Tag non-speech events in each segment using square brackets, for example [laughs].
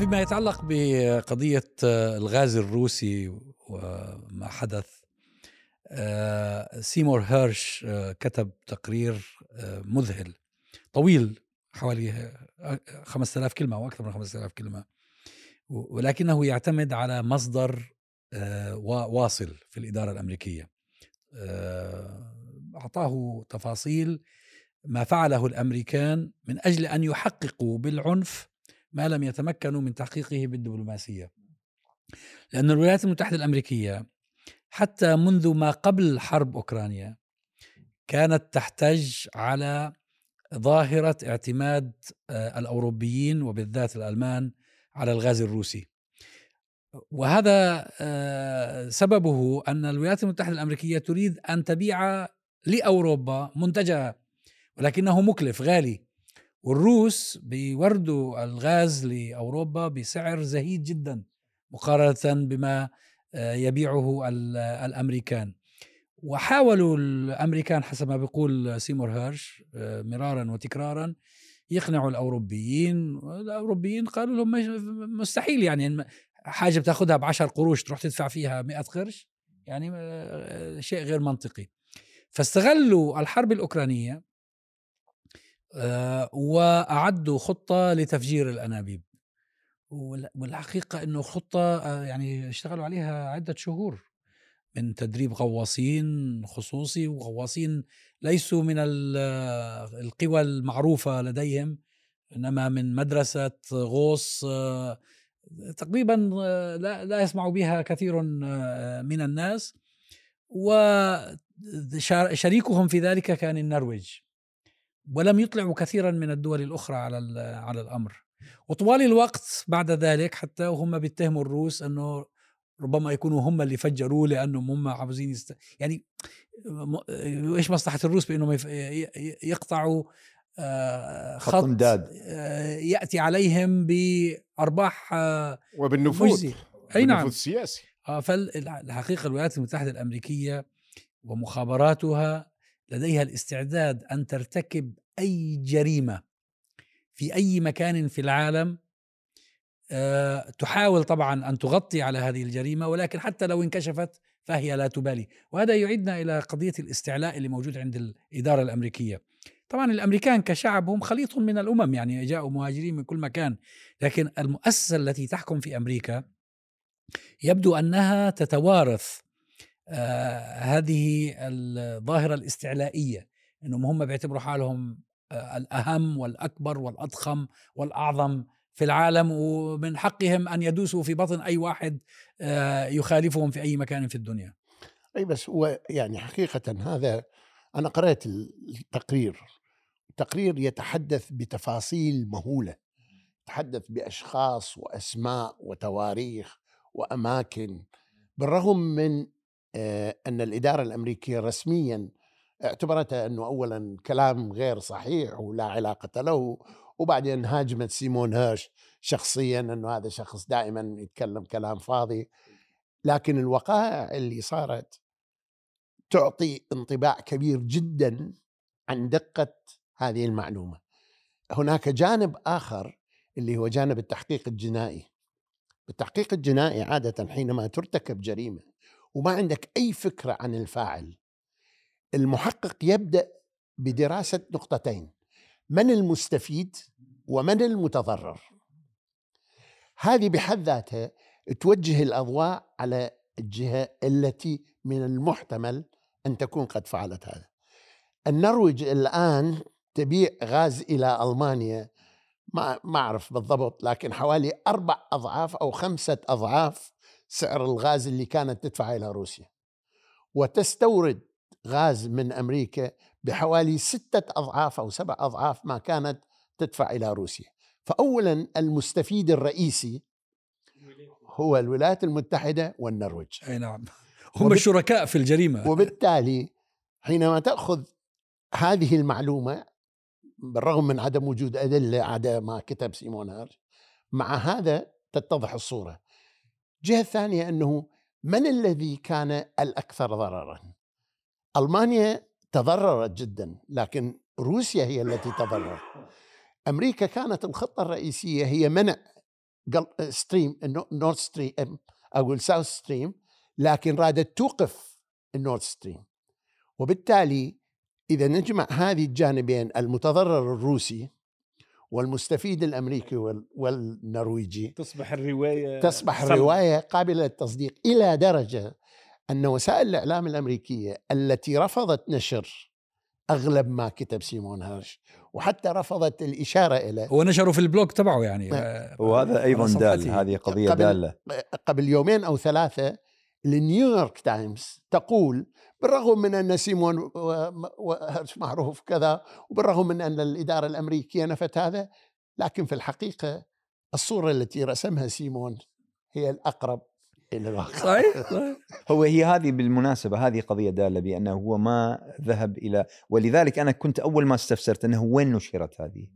فيما يتعلق بقضية الغاز الروسي وما حدث سيمور هيرش كتب تقرير مذهل طويل حوالي 5000 كلمة أو أكثر من 5000 كلمة ولكنه يعتمد على مصدر واصل في الإدارة الأمريكية. أعطاه تفاصيل ما فعله الأمريكان من أجل أن يحققوا بالعنف ما لم يتمكنوا من تحقيقه بالدبلوماسية. لأن الولايات المتحدة الأمريكية حتى منذ ما قبل حرب أوكرانيا كانت تحتج على ظاهرة اعتماد آه، الأوروبيين وبالذات الألمان على الغاز الروسي. وهذا آه، سببه أن الولايات المتحدة الأمريكية تريد أن تبيع لأوروبا منتجها ولكنه مكلف غالي والروس بيوردوا الغاز لأوروبا بسعر زهيد جدا مقارنة بما آه، يبيعه الأمريكان. وحاولوا الأمريكان حسب ما بيقول سيمور هيرش آه، مرارا وتكرارا يقنعوا الأوروبيين. الأوروبيين قالوا لهم مستحيل يعني حاجة بتاخذها ب 10 قروش تروح تدفع فيها 100 قرش يعني آه، شيء غير منطقي. فاستغلوا الحرب الأوكرانية واعدوا خطة لتفجير الأنابيب. والحقيقة إنه خطه آه، يعني اشتغلوا عليها عدة شهور من تدريب غواصين خصوصي وغواصين ليسوا من القوى المعروفة لديهم إنما من مدرسة غوص آه، تقريبا لا لا يسمع بها كثير من الناس. وشريكهم في ذلك كان النرويج. ولم يطلعوا كثيرا من الدول الأخرى على على الأمر. وطوال الوقت بعد ذلك حتى وهم بيتهموا الروس إنه ربما يكونوا هم اللي فجروا لأنهم هم عاوزين يست... يعني إيش مصلحة الروس بإنهم يقطعوا آه، خط امداد. آه، يأتي عليهم بأرباح آه، وبالنفوذ. أي نعم. السياسي. فالحقيقة الولايات المتحدة الأمريكية ومخابراتها لديها الاستعداد أن ترتكب أي جريمة في أي مكان في العالم أه تحاول طبعا أن تغطي على هذه الجريمة ولكن حتى لو انكشفت فهي لا تبالي. وهذا يعيدنا إلى قضية الاستعلاء اللي موجود عند الإدارة الأمريكية. طبعا الأمريكان كشعب هم خليط من الأمم يعني جاءوا مهاجرين من كل مكان. لكن المؤسسة التي تحكم في أمريكا يبدو أنها تتوارث آه هذه الظاهرة الاستعلائية أنهم هم بيعتبروا حالهم آه الأهم والأكبر والأضخم والأعظم في العالم ومن حقهم أن يدوسوا في بطن أي واحد آه يخالفهم في أي مكان في الدنيا. أي بس هو يعني حقيقة هذا أنا قرأت التقرير. التقرير يتحدث بتفاصيل مهولة. يتحدث بأشخاص وأسماء وتواريخ وأماكن بالرغم من آه، أن الإدارة الأمريكية رسميا اعتبرتها أنه اولا كلام غير صحيح ولا علاقة له وبعدين هاجمت سيمون هيرش شخصيا أنه هذا شخص دائما يتكلم كلام فاضي لكن الوقائع اللي صارت تعطي انطباع كبير جدا عن دقة هذه المعلومة. هناك جانب آخر اللي هو جانب التحقيق الجنائي. التحقيق الجنائي عادة حينما ترتكب جريمة وما عندك أي فكرة عن الفاعل. المحقق يبدأ بدراسة نقطتين من المستفيد ومن المتضرر. هذه بحد ذاتها توجه الأضواء على الجهة التي من المحتمل أن تكون قد فعلت هذا. النرويج الآن تبيع غاز إلى ألمانيا ما ما أعرف بالضبط لكن حوالي أربع أضعاف أو خمسة أضعاف سعر الغاز اللي كانت تدفعه إلى روسيا. وتستورد غاز من أمريكا بحوالي ستة أضعاف أو سبع أضعاف ما كانت تدفع إلى روسيا. فاولا المستفيد الرئيسي هو الولايات المتحدة والنرويج. أي نعم. [laughs] هم وبالت... الشركاء في الجريمة. وبالتالي حينما تأخذ هذه المعلومة بالرغم من عدم وجود أدلة عدا ما كتب سيمون هيرش مع هذا تتضح الصورة. الجهه الثانية أنه من الذي كان الأكثر ضررا؟ ألمانيا تضررت جدا لكن روسيا هي التي تضررت. أمريكا كانت الخطة الرئيسية هي منع ستريم نورث ستريم أو الساوث ستريم لكن رادت توقف النورث ستريم وبالتالي إذا نجمع هذه الجانبين المتضرر الروسي والمستفيد الأمريكي وال- والنرويجي تصبح الرواية تصبح. الرواية قابلة للتصديق إلى درجة أن وسائل الإعلام الأمريكية التي رفضت نشر أغلب ما كتب سيمون هيرش وحتى رفضت الإشارة اليه هو نشره في ال blog تبعه يعني نعم. آه، وهذا أيضا دال. هذه قضية قبل- دالة قبل يومين أو ثلاثة النيويورك تايمز تقول بالرغم من أن سيمون هيرش معروف كذا وبالرغم من أن الإدارة الأمريكية نفت هذا لكن في الحقيقة الصورة التي رسمها سيمون هي الأقرب إلى الواقع. صحيح [laughs] صحيح. هو هي هذه بالمناسبة هذه قضية دالة بأنه هو ما ذهب إلى ولذلك أنا كنت أول ما استفسرت أنه وين نشرت هذه؟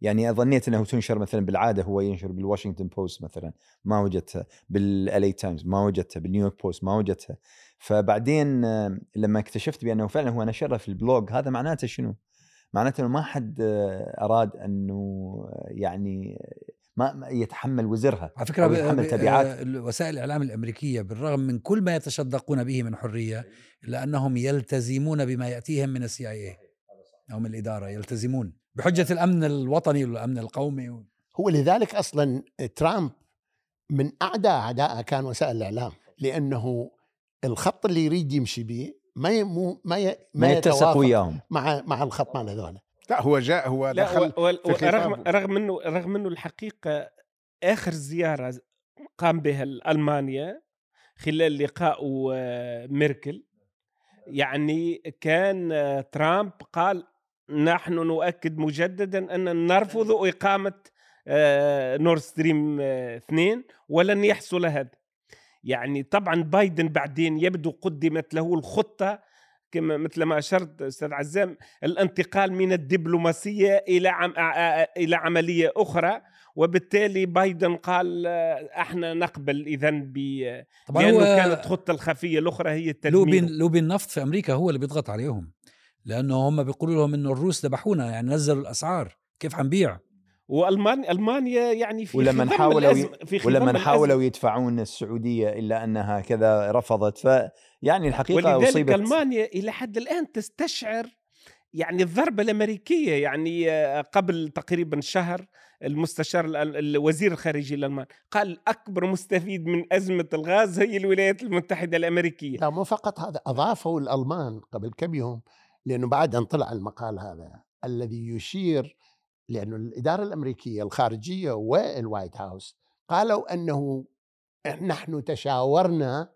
يعني ظنيت أنه تنشر مثلا بالعادة هو ينشر بالواشنطن بوست مثلا ما وجدتها بال LA تايمز ما وجدتها بالنيويورك بوست ما وجدتها. فبعدين آه، لما اكتشفت بأنه فعلا هو نشرها في ال blog هذا معناته شنو؟ معناته أنه ما حد آه، أراد أنه آه، يعني ما يتحمل وزرها. على فكرة يتحمل تبعات. وسائل الإعلام الأمريكية بالرغم من كل ما يتشدقون به من حرية إلا أنهم يلتزمون بما يأتيهم من السي آي أو من الإدارة يلتزمون بحجة الأمن الوطني والأمن القومي. هو لذلك أصلا ترامب من أعدى اعدائه كان وسائل الإعلام لأنه الخط اللي يريد يمشي به ما ي- مو ما ي- ما يتسق يتوافق وياهم. مع مع الخط مال هذول. لا هو جاء هو لا دخل و- و- في رغم. رغم انه رغم إنه الحقيقة آخر زيارة قام بها المانيا خلال لقائه آه، ميركل. يعني كان آه، ترامب قال نحن نؤكد مجددا أن نرفض إقامة آه، نورد ستريم آه، 2 ولن يحصل هذا. يعني طبعا بايدن بعدين يبدو قدمت له الخطة كما مثل ما أشرت أستاذ عزام الانتقال من الدبلوماسية إلى عم إلى عملية أخرى وبالتالي بايدن قال آه، إحنا نقبل اذا ب لأنه كانت الخطه الخفية الأخرى هي التدمير. لوبين النفط في أمريكا هو اللي بيضغط عليهم لأنه هم بيقولوا لهم إنه الروس ذبحونا يعني نزلوا الأسعار كيف حنبيع؟ والمانيا ألمانيا يعني في ولما حاولوا في ولما. حاولوا يدفعون السعودية إلا أنها كذا رفضت يعني الحقيقة ولذلك ألمانيا إلى حد الآن تستشعر يعني الضربة الأمريكية يعني آه، قبل تقريبا شهر المستشار ال- ال- الوزير الخارجي الالماني قال أكبر مستفيد من أزمة الغاز هي الولايات المتحدة الأمريكية لا مو فقط هذا أضافوا الألمان قبل كم يوم لأنه بعد أن طلع المقال هذا الذي يشير لأنه الإدارة الأمريكية الخارجية والوايت هاوس قالوا أنه نحن تشاورنا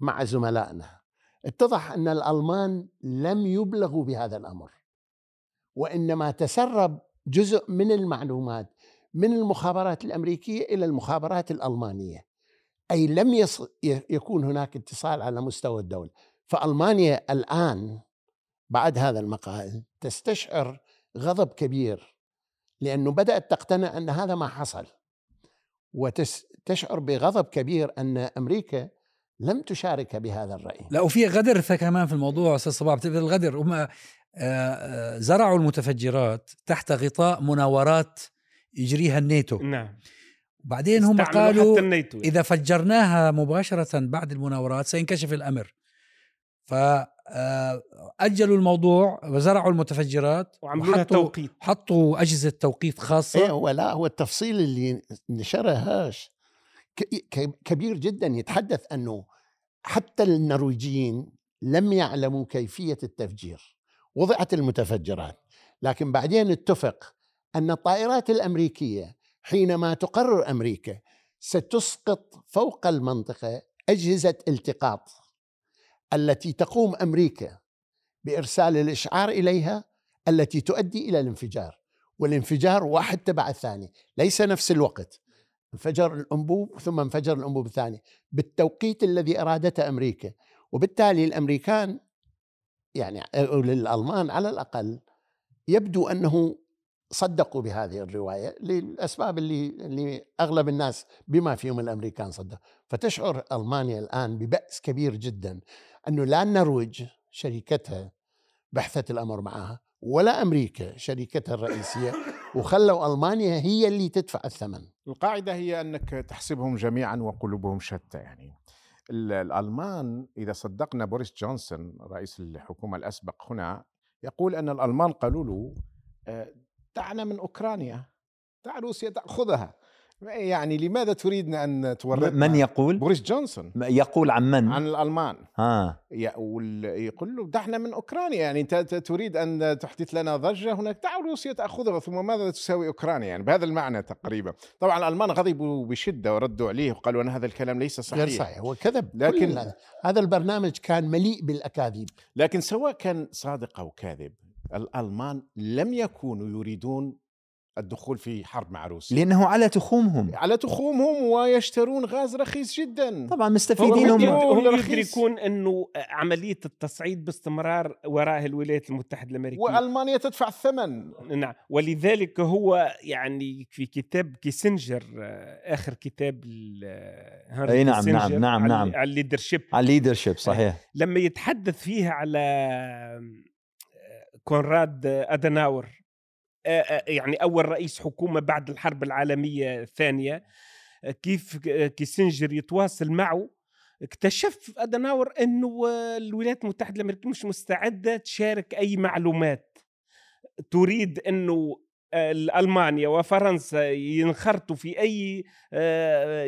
مع زملائنا. اتضح أن الألمان لم يبلغوا بهذا الأمر وإنما تسرب جزء من المعلومات من المخابرات الأمريكية إلى المخابرات الألمانية أي لم يص... يكون هناك اتصال على مستوى الدولة. فألمانيا الآن بعد هذا المقال تستشعر غضب كبير لأنه بدأت تقتنع أن هذا ما حصل. وتشعر بغضب كبير أن أمريكا لم تشارك بهذا الرأي. لا وفي غدر كمان في الموضوع أستاذ صباح. بتقدر الغدر؟ هم آه، آه، زرعوا المتفجرات تحت غطاء مناورات يجريها الناتو. نعم. بعدين هم قالوا الناتو إذا فجرناها مباشرة بعد المناورات سينكشف الأمر. فاجلوا الموضوع وزرعوا المتفجرات وعملوا توقيت. حطوا أجهزة توقيت إيه خاصه هو لا هو التفصيل اللي نشره هاش كبير جدا. يتحدث أنه حتى النرويجيين لم يعلموا كيفية التفجير وضعت المتفجرات. لكن بعدين اتفق أن الطائرات الأمريكية حينما تقرر أمريكا ستسقط فوق المنطقة أجهزة التقاط. التي تقوم أمريكا بإرسال الإشعار إليها التي تؤدي إلى الانفجار. والانفجار واحد تبع الثاني ليس نفس الوقت. انفجر الأنبوب ثم انفجر الأنبوب الثاني بالتوقيت الذي أرادته أمريكا. وبالتالي الأمريكان يعني للألمان على الأقل يبدو أنه صدقوا بهذه الرواية للأسباب اللي اللي أغلب الناس بما فيهم الأمريكان صدقوا. فتشعر ألمانيا الآن ببأس كبير جدا. أنه لا النرويج شريكتها بحثت الأمر معها ولا أمريكا شركتها الرئيسية وخلوا ألمانيا هي اللي تدفع الثمن. القاعدة هي أنك تحسبهم جميعا وقلوبهم شتى يعني. ال- الألمان إذا صدقنا بوريس جونسون رئيس الحكومة الأسبق هنا يقول أن الألمان قالوا له آه، دعنا من أوكرانيا دع روسيا تأخذها يعني لماذا تريدنا أن تورطنا؟ من يقول؟ بوريس جونسون. يقول عن من؟ عن الألمان. ها يا- وال- يقول له دعنا من أوكرانيا يعني أنت ت- تريد أن تحدث لنا ضجة هناك؟ دع روسيا تأخذها ثم ماذا تساوي أوكرانيا؟ يعني بهذا المعنى تقريبا. طبعا الألمان غضبوا بشدة وردوا عليه وقالوا أن هذا الكلام ليس صحيح. غير صحيح هو كذب. لكن- هذا البرنامج كان مليء بالأكاذيب. لكن سواء كان صادق أو كاذب الألمان لم يكونوا يريدون الدخول في حرب مع روسيا. لأنه على تخومهم. على تخومهم ويشترون غاز رخيص جدا. طبعا مستفيدين هم- هم. يدركون إنه عملية التصعيد باستمرار وراء الولايات المتحدة الأمريكية. وألمانيا تدفع الثمن نعم. ولذلك هو يعني في كتاب كيسنجر آه، آخر كتاب ل- آه، هنري أي نعم، نعم، نعم، على- نعم. على الليدرشيب على الليدرشيب صحيح. لما يتحدث فيها على آه، كونراد ادناور يعني أول رئيس حكومة بعد الحرب العالمية الثانية كيف كيسنجر يتواصل معه اكتشف أدناور إنه الولايات المتحدة الأمريكية مش مستعدة تشارك أي معلومات. تريد إنه ألمانيا وفرنسا ينخرطوا في أي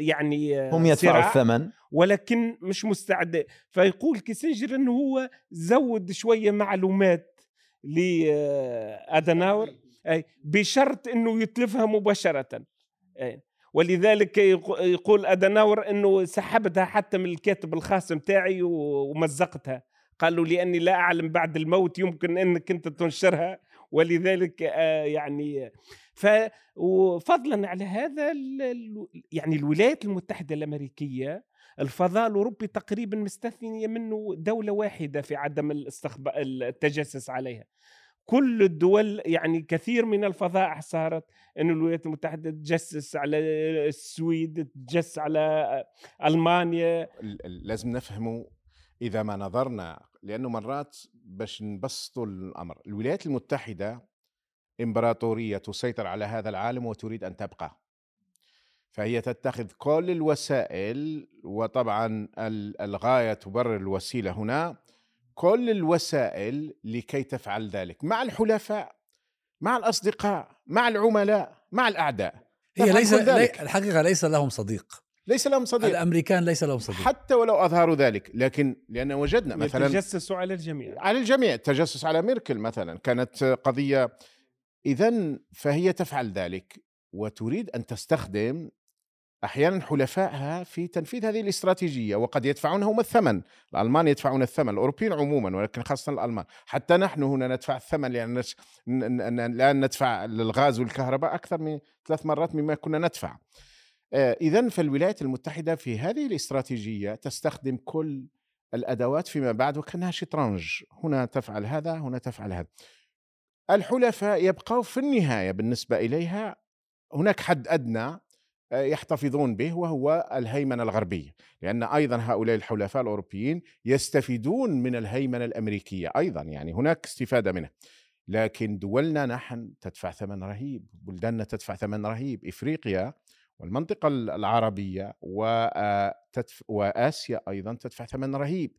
يعني هم يدفعوا. الثمن. ولكن مش مستعد فيقول كيسنجر إنه هو زود شوية معلومات لادناور بشرط إنه يتلفها مباشرة. ولذلك يق- يقول أدناور إنه سحبتها حتى من الكاتب الخاص متاعي ومزقتها قالوا لأني لا أعلم بعد الموت يمكن إنك أنت تنشرها ولذلك آه، يعني ف وفضلا على هذا يعني الولايات المتحدة الأمريكية الفضاء الأوروبي تقريبا مستثنية منه دولة واحدة في عدم. التجسس عليها كل الدول يعني كثير من الفضاء صارت انه الولايات المتحدة تجسس على السويد تجسس على ال- لازم نفهمه إذا ما نظرنا لأنه مرات باش نبسطوا الأمر. الولايات المتحدة إمبراطورية تسيطر على هذا العالم وتريد أن تبقى. فهي تتخذ كل الوسائل وطبعا ال- الغاية تبرر الوسيلة هنا. كل الوسائل لكي تفعل ذلك مع الحلفاء مع الأصدقاء مع العملاء مع الأعداء هي ليس ذلك. لي الحقيقة ليس لهم صديق. ليس لهم صديق. الأمريكان ليس لهم صديق. حتى ولو أظهروا ذلك لكن لأن وجدنا مثلا يتجسسوا على الجميع. على الجميع التجسس على ميركل مثلا كانت قضية اذا فهي تفعل ذلك وتريد أن تستخدم أحيانا حلفائها في تنفيذ هذه الاستراتيجية وقد يدفعون هم الثمن، الألمان يدفعون الثمن، الأوروبيين عموما ولكن خاصة الألمان، حتى نحن هنا ندفع الثمن لأن نش- ن- ن- ن- الان ندفع للغاز والكهرباء أكثر من ثلاث مرات مما كنا ندفع. اذا فالولايات المتحدة في هذه الاستراتيجية تستخدم كل الأدوات فيما بعد وكأنها شطرنج، هنا تفعل هذا، هنا تفعل هذا. الحلفاء يبقوا في النهاية بالنسبة إليها. هناك حد أدنى. آه، يحتفظون به وهو الهيمنة الغربية، لأن أيضا هؤلاء الحلفاء الأوروبيين يستفيدون من الهيمنة الأمريكية أيضا يعني هناك استفادة منها. لكن دولنا نحن تدفع ثمن رهيب، بلداننا تدفع ثمن رهيب، إفريقيا والمنطقة العربية وتدف- وآسيا أيضا تدفع ثمن رهيب.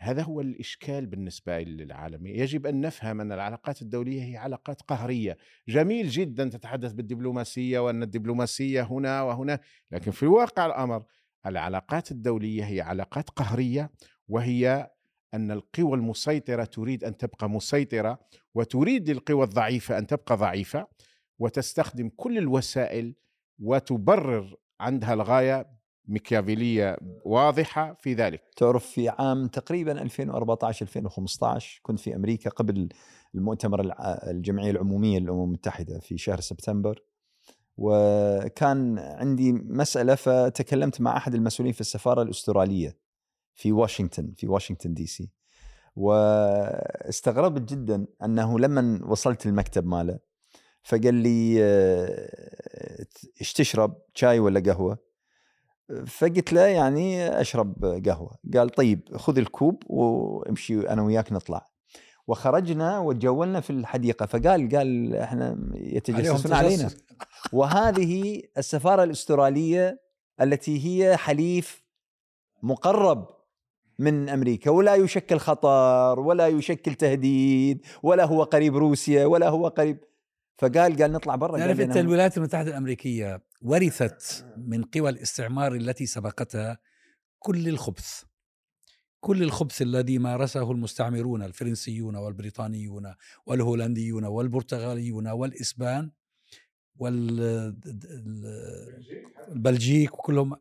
هذا هو الإشكال بالنسبة للعالم، يجب أن نفهم أن العلاقات الدولية هي علاقات قهرية، جميل جدا تتحدث بالدبلوماسية وأن الدبلوماسية هنا وهنا، لكن في واقع الأمر العلاقات الدولية هي علاقات قهرية وهي أن القوى المسيطرة تريد أن تبقى مسيطرة وتريد القوى الضعيفة أن تبقى ضعيفة وتستخدم كل الوسائل وتبرر عندها الغاية ميكيافيليه واضحة في ذلك. تعرف في عام تقريبا 2014 2015 كنت في أمريكا قبل المؤتمر الجمعية العمومية للامم المتحدة في شهر سبتمبر. وكان عندي مسألة فتكلمت مع أحد المسؤولين في السفارة الأسترالية في واشنطن في واشنطن دي سي. واستغربت جدا أنه لما وصلت المكتب ماله فقال لي آه، إيش تشرب شاي ولا قهوة؟ فقلت له يعني أشرب قهوة. قال طيب خذ الكوب وامشي أنا وياك نطلع. وخرجنا وتجولنا في الحديقة. فقال قال إحنا يتجسسون علينا. وهذه السفارة الأسترالية التي هي حليف مقرب من أمريكا. ولا يشكل خطر ولا يشكل تهديد ولا هو قريب روسيا ولا هو قريب فقال قال نطلع برا تعرف أنت لنا- الولايات المتحدة الأمريكية ورثت من قوى الاستعمار التي سبقتها كل الخبث كل الخبث الذي مارسه المستعمرون الفرنسيون والبريطانيون والهولنديون والبرتغاليون والإسبان والبلجيك وكلهم.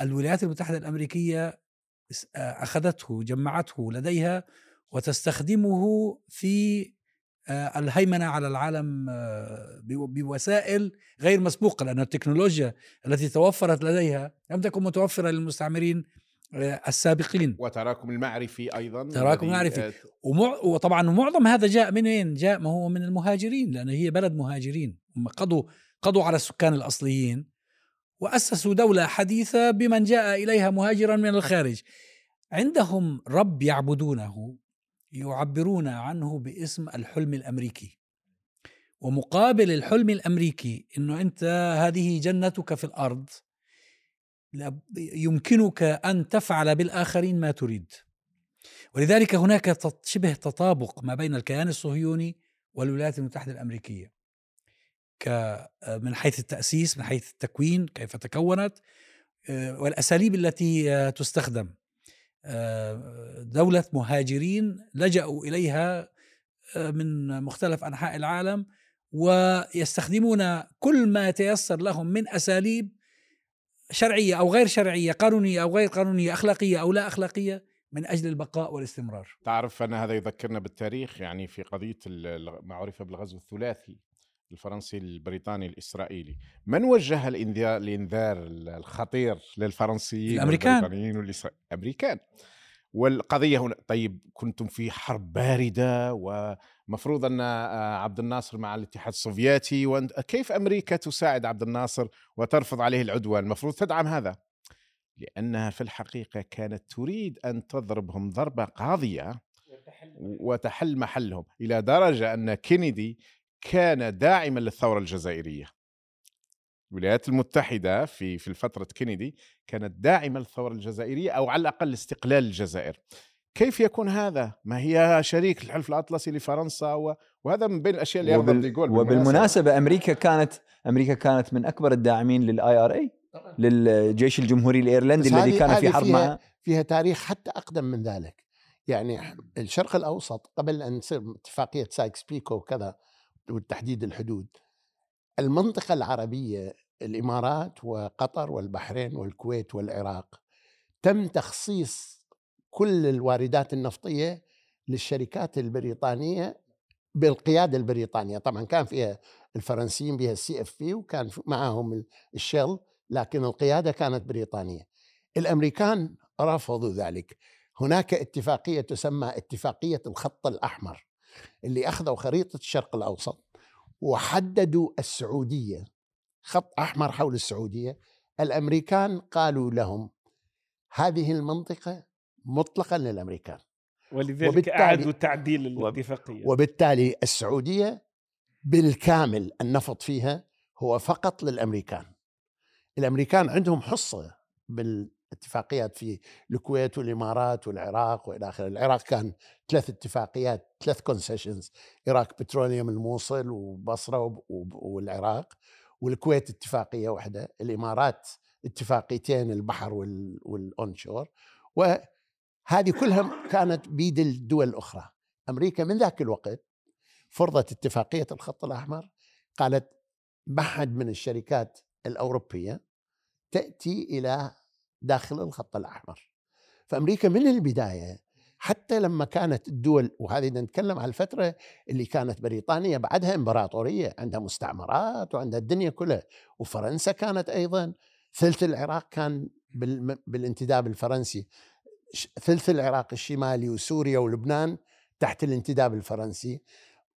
الولايات المتحدة الأمريكية أخذته جمعته لديها وتستخدمه في الهيمنة على العالم آه، بو- بوسائل غير مسبوقة لأن التكنولوجيا التي توفرت لديها لم تكن متوفرة للمستعمرين آه، السابقين وتراكم المعرفي أيضا تراكم الذي، معرفي. آه، ومع وطبعا معظم هذا جاء من وين؟ جاء ما هو من المهاجرين لأن هي بلد مهاجرين هم قضوا قضوا على السكان الأصليين وأسسوا دولة حديثة بمن جاء إليها مهاجرا من الخارج عندهم رب يعبدونه يعبرون عنه باسم الحلم الأمريكي. ومقابل الحلم الأمريكي أنه أنت هذه جنتك في الأرض لا- يمكنك أن تفعل بالآخرين ما تريد. ولذلك هناك شبه تطابق ما بين الكيان الصهيوني والولايات المتحدة الأمريكية. ك من حيث التأسيس من حيث التكوين كيف تكونت آه، والأساليب التي آه، تستخدم. آه، دولة مهاجرين لجأوا إليها آه، من مختلف أنحاء العالم ويستخدمون كل ما يتيسر لهم من أساليب شرعية أو غير شرعية قانونية أو غير قانونية أخلاقية أو لا أخلاقية من أجل البقاء والاستمرار. تعرف أن هذا يذكرنا بالتاريخ يعني في قضية ما عرف بالغزو الثلاثي. الفرنسي البريطاني الإسرائيلي. من وجه الإنذار الإنذار الخطير للفرنسيين الأمريكان. والبريطانيين والإسرائيليين الأمريكان والقضية هنا طيب كنتم في حرب باردة ومفروض أن آه، عبد الناصر مع الاتحاد السوفيتي وأنت كيف أمريكا تساعد عبد الناصر وترفض عليه العدوان؟ المفروض تدعم هذا. لأنها في الحقيقة كانت تريد أن تضربهم ضربة قاضية وتحل محلهم إلى درجة أن كينيدي كان داعما للثورة الجزائرية. الولايات المتحدة في في فترة كينيدي كانت داعمة للثورة الجزائرية أو على الأقل استقلال الجزائر. كيف يكون هذا؟ ما هي شريك الحلف الأطلسي لفرنسا و... وهذا من بين الأشياء اللي وبال... ديغول وبالمناسبة أمريكا كانت أمريكا كانت من أكبر الداعمين لل IRA للجيش الجمهوري الإيرلندي بس الذي كان في حرب فيها- معه. فيها تاريخ حتى أقدم من ذلك. يعني الشرق الأوسط قبل أن تصير اتفاقية سايكس بيكو وكذا وتحديد الحدود. المنطقة العربية الإمارات وقطر والبحرين والكويت والعراق تم تخصيص كل الواردات النفطية للشركات البريطانية بالقيادة البريطانية. طبعا كان فيها الفرنسيين بها السي إف في وكان معهم الشيل لكن القيادة كانت بريطانية. الأمريكان رفضوا ذلك. هناك اتفاقية تسمى اتفاقية الخط الأحمر. اللي أخذوا خريطة الشرق الأوسط وحددوا السعودية خط أحمر حول السعودية. الأمريكان قالوا لهم هذه المنطقة مطلقا للأمريكان. ولذلك وبالتالي- أعادوا تعديل الاتفاقية. وبالتالي السعودية بالكامل النفط فيها هو فقط للأمريكان. الأمريكان عندهم حصة بالاتفاقيات في الكويت والإمارات والعراق وإلى آخره، العراق كان ثلاث اتفاقيات ثلاث concessions، عراق petroleum الموصل وبصرة وب- وب- والعراق، والكويت اتفاقية واحدة، الإمارات اتفاقيتين البحر وال- والاونشور، وهذه كلها كانت بيد الدول الأخرى. أمريكا من ذاك الوقت فرضت اتفاقية الخط الأحمر قالت ما حد من الشركات الأوروبية تأتي إلى داخل الخط الأحمر. فأمريكا من البداية حتى لما كانت الدول وهذه نتكلم على الفترة اللي كانت بريطانيا بعدها إمبراطورية عندها مستعمرات وعندها الدنيا كلها وفرنسا كانت أيضا. ثلث العراق كان بالانتداب الفرنسي. ثلث العراق الشمالي وسوريا ولبنان تحت الانتداب الفرنسي.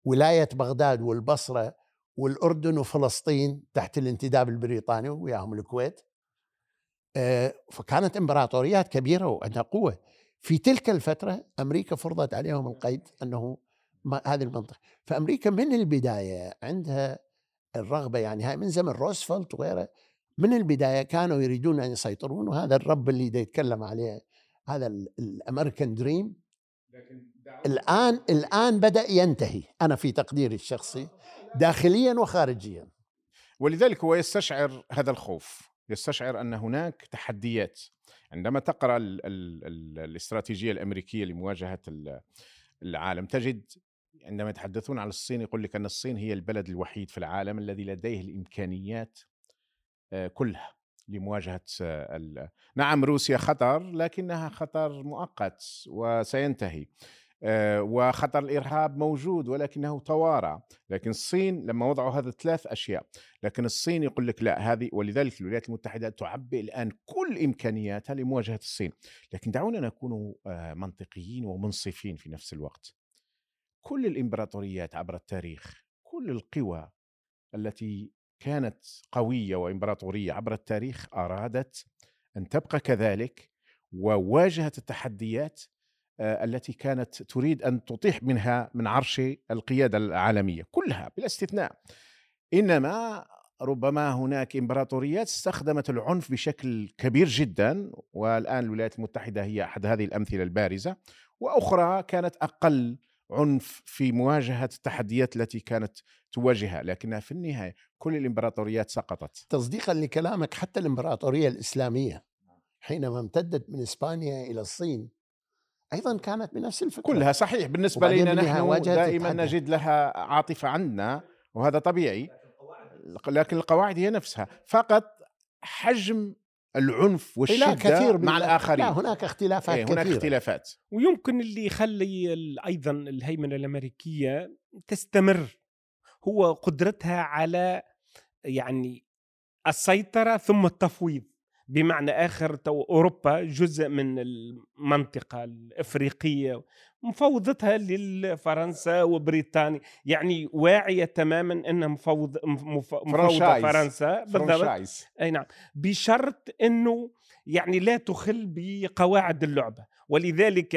ولاية بغداد والبصرة والأردن وفلسطين تحت الانتداب البريطاني وياهم الكويت. فكانت إمبراطوريات كبيرة وعندها قوة. في تلك الفترة أمريكا فرضت عليهم القيد أنه ما هذه المنطقة. فأمريكا من البداية عندها الرغبة يعني هاي من زمن روزفلت وغيره من البداية كانوا يريدون أن يسيطرون وهذا الرب اللي دا يتكلم عليه هذا الأمريكان دريم. الآن الآن بدأ ينتهي. أنا في تقديري الشخصي داخليا وخارجيا. ولذلك هو يستشعر هذا الخوف. يستشعر أن هناك تحديات. عندما تقرأ ال ال ال الاستراتيجية الأمريكية لمواجهة العالم تجد عندما يتحدثون عن الصين يقول لك أن الصين هي البلد الوحيد في العالم الذي لديه الإمكانيات آه، كلها لمواجهة نعم روسيا خطر لكنها خطر مؤقت وسينتهي. آه، وخطر الإرهاب موجود ولكنه توارى. لكن الصين لما وضعوا هذا ثلاث أشياء لكن الصين يقول لك لا هذه ولذلك الولايات المتحدة تعبئ الآن كل إمكانياتها لمواجهة الصين. لكن دعونا نكون آه، منطقيين ومنصفين في نفس الوقت. كل الإمبراطوريات عبر التاريخ كل القوى التي كانت قوية وإمبراطورية عبر التاريخ أرادت أن تبقى كذلك وواجهت التحديات آه، التي كانت تريد أن تطيح منها من عرش القيادة العالمية كلها بلا استثناء. إنما ربما هناك إمبراطوريات استخدمت العنف بشكل كبير جدا والآن الولايات المتحدة هي أحد هذه الأمثلة البارزة. وأخرى كانت أقل عنف في مواجهة التحديات التي كانت تواجهها لكنها في النهاية كل الإمبراطوريات سقطت. تصديقا لكلامك حتى الإمبراطورية الإسلامية حينما امتدت من إسبانيا إلى الصين أيضا كانت بنفس الفكرة. كلها صحيح. بالنسبة لنا نحن دائما نجد لها عاطفة عندنا وهذا طبيعي. لكن القواعد هي نفسها. فقط حجم العنف والشدة كثير مع الآخرين. لا هناك اختلافات إيه هناك كثيرة. اختلافات. ويمكن اللي يخلي أيضا الهيمنة الأمريكية تستمر. هو قدرتها على يعني السيطرة ثم التفويض. بمعنى آخر تو أوروبا جزء من المنطقة الإفريقية مفوضتها لفرنسا وبريطانيا يعني واعية تماما انها مفوض مفوضة فرنسا بالضبط. أي نعم. بشرط إنه يعني لا تخل بقواعد اللعبة. ولذلك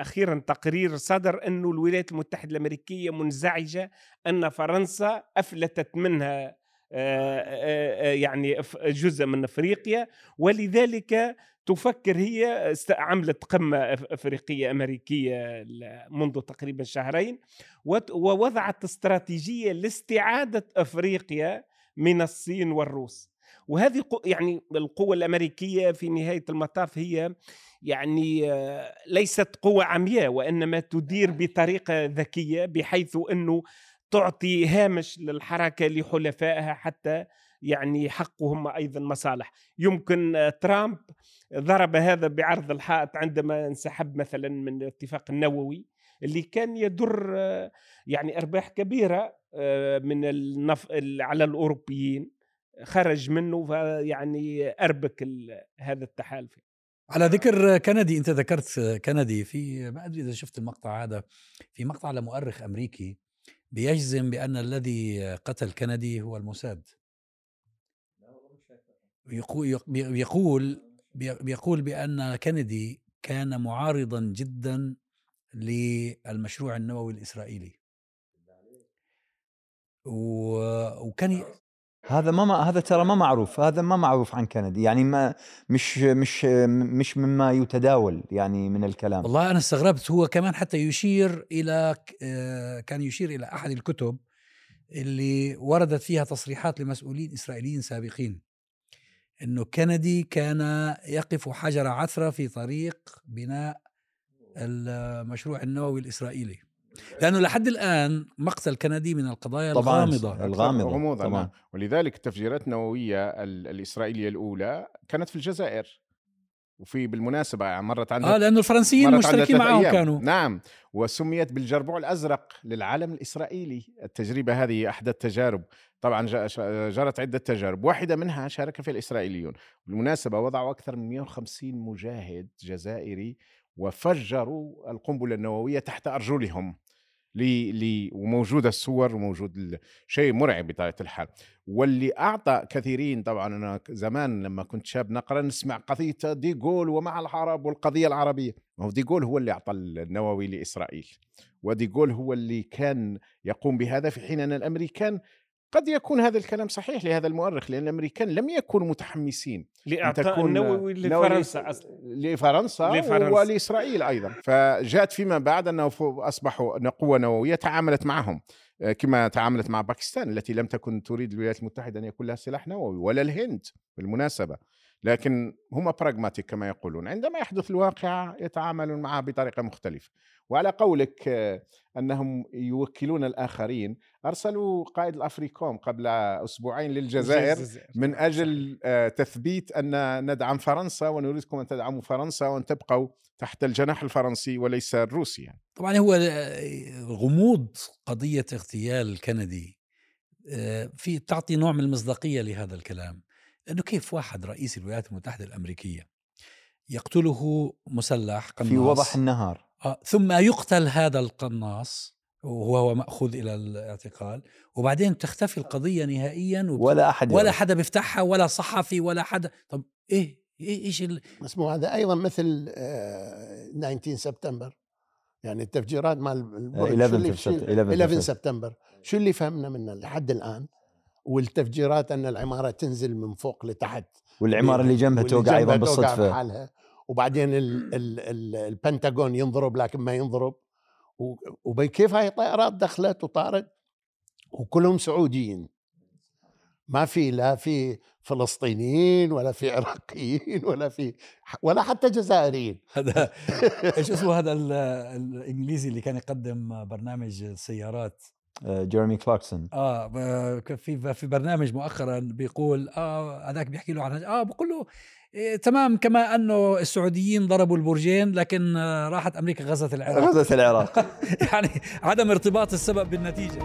أخيرا تقرير صدر إنه الولايات المتحدة الأمريكية منزعجة إن فرنسا أفلتت منها يعني جزء من أفريقيا ولذلك تفكر هي عملت قمة أفريقية أمريكية منذ تقريبا شهرين ووضعت استراتيجية لاستعادة أفريقيا من الصين والروس. وهذه يعني القوة الأمريكية في نهاية المطاف هي يعني ليست قوة عمياء وإنما تدير بطريقة ذكية بحيث أنه تعطي هامش للحركة لحلفائها حتى يعني يحققوا هم أيضا مصالح. يمكن ترامب ضرب هذا بعرض الحائط عندما انسحب مثلا من الاتفاق النووي اللي كان يدر يعني أرباح كبيرة آه، من النف... على الأوروبيين. خرج منه فيعني أربك هذا التحالف على ذكر كندي أنت ذكرت كندي في ما أدري إذا شفت المقطع هذا في مقطع لمؤرخ أمريكي بيجزم بأن الذي قتل كندي هو الموساد. يقول بيقول بأن كندي كان معارضا جدا للمشروع النووي الإسرائيلي. وكان هذا ما هذا ترى ما معروف هذا ما معروف عن كندي يعني ما مش مش مش مما يتداول يعني من الكلام. والله أنا استغربت هو كمان حتى يشير إلى آه، كان يشير إلى أحد الكتب اللي وردت فيها تصريحات لمسؤولين إسرائيليين سابقين إنه كندي كان يقف حجر عثرة في طريق بناء المشروع النووي الإسرائيلي. لأنه لحد الآن مقتل كندي من القضايا طبعاً الغامضة. الغامضة. غموضا طبعا. ولذلك التفجيرات النووية الإسرائيلية الأولى كانت في الجزائر. وفي بالمناسبة مرت عندنا آه لأنه الفرنسيين مشتركين معهم كانوا. نعم. وسميت بالجربوع الأزرق للعالم الإسرائيلي. التجربة هذه أحدى التجارب. طبعا جرت عدة تجارب. واحدة منها شارك فيها الإسرائيليون. بالمناسبة وضعوا أكثر من 150 مجاهد جزائري وفجروا القنبلة النووية تحت أرجلهم. لي لي وموجودة الصور وموجود شيء مرعب بطبيعة الحال. واللي أعطى كثيرين طبعا أنا زمان لما كنت شاب نقرأ نسمع قضية ديغول ومع العرب والقضية العربية. ما هو ديغول هو اللي أعطى النووي لإسرائيل وديغول هو اللي كان يقوم بهذا في حين أن الأمريكان قد يكون هذا الكلام صحيح لهذا المؤرخ لأن الأمريكان لم يكونوا متحمسين لإعطاء النووي نووي لفرنسا. لفرنسا, لفرنسا. ولإسرائيل أيضا فجاءت فيما بعد أنه أصبحوا قوة نووية تعاملت معهم آه، كما تعاملت مع باكستان التي لم تكن تريد الولايات المتحدة أن يكون لها سلاح نووي ولا الهند بالمناسبة لكن هم براغماتيك كما يقولون. عندما يحدث الواقع يتعاملون معها بطريقة مختلفة. وعلى قولك آه، أنهم يوكلون الآخرين. أرسلوا قائد الأفريكوم قبل أسبوعين للجزائر من أجل آه، تثبيت أن ندعم فرنسا ونريدكم أن تدعموا فرنسا وأن تبقوا تحت الجناح الفرنسي وليس الروسي يعني. طبعا هو آه، غموض قضية اغتيال كندي في تعطي نوع من المصداقية لهذا الكلام. لأنه كيف واحد رئيس الولايات المتحدة الأمريكية يقتله مسلح قناص؟ في وضح النهار. آه، ثم يقتل هذا القناص وهو مأخوذ إلى الاعتقال وبعدين تختفي القضية نهائيا وب... ولا أحد ولا. حدا بيفتحها ولا صحفي ولا حدا. طب إيه إيه إيش ال... بس مو هذا أيضا مثل آه، 19 سبتمبر. يعني التفجيرات مال البرج، 11 شو اللي- سبت- شو- 11 11 سبت- سبتمبر. شو اللي فهمنا منه لحد الآن؟ والتفجيرات أن العمارة تنزل من فوق لتحت. والعمارة اللي جنبها توقع أيضا بالصدفة. بحالها. وبعدين ال ال ال البنتاغون ينضرب لكن ما ينضرب. وكيف هاي الطائرات دخلت وطارت؟ وكلهم سعوديين. ما في لا في فلسطينيين ولا في عراقيين ولا في ولا حتى جزائريين. هذا [laughs] إيش اسمه هذا ال- الإنجليزي اللي كان يقدم برنامج السيارات آه، جيرمي كلاركسون. آه في في برنامج مؤخرا بيقول آه هذاك بيحكي له عن آه بقول له إيه تمام كما أنه السعوديين ضربوا البرجين لكن آه راحت أمريكا غزت العراق. غزت العراق. [laughs] يعني عدم ارتباط السبب بالنتيجة.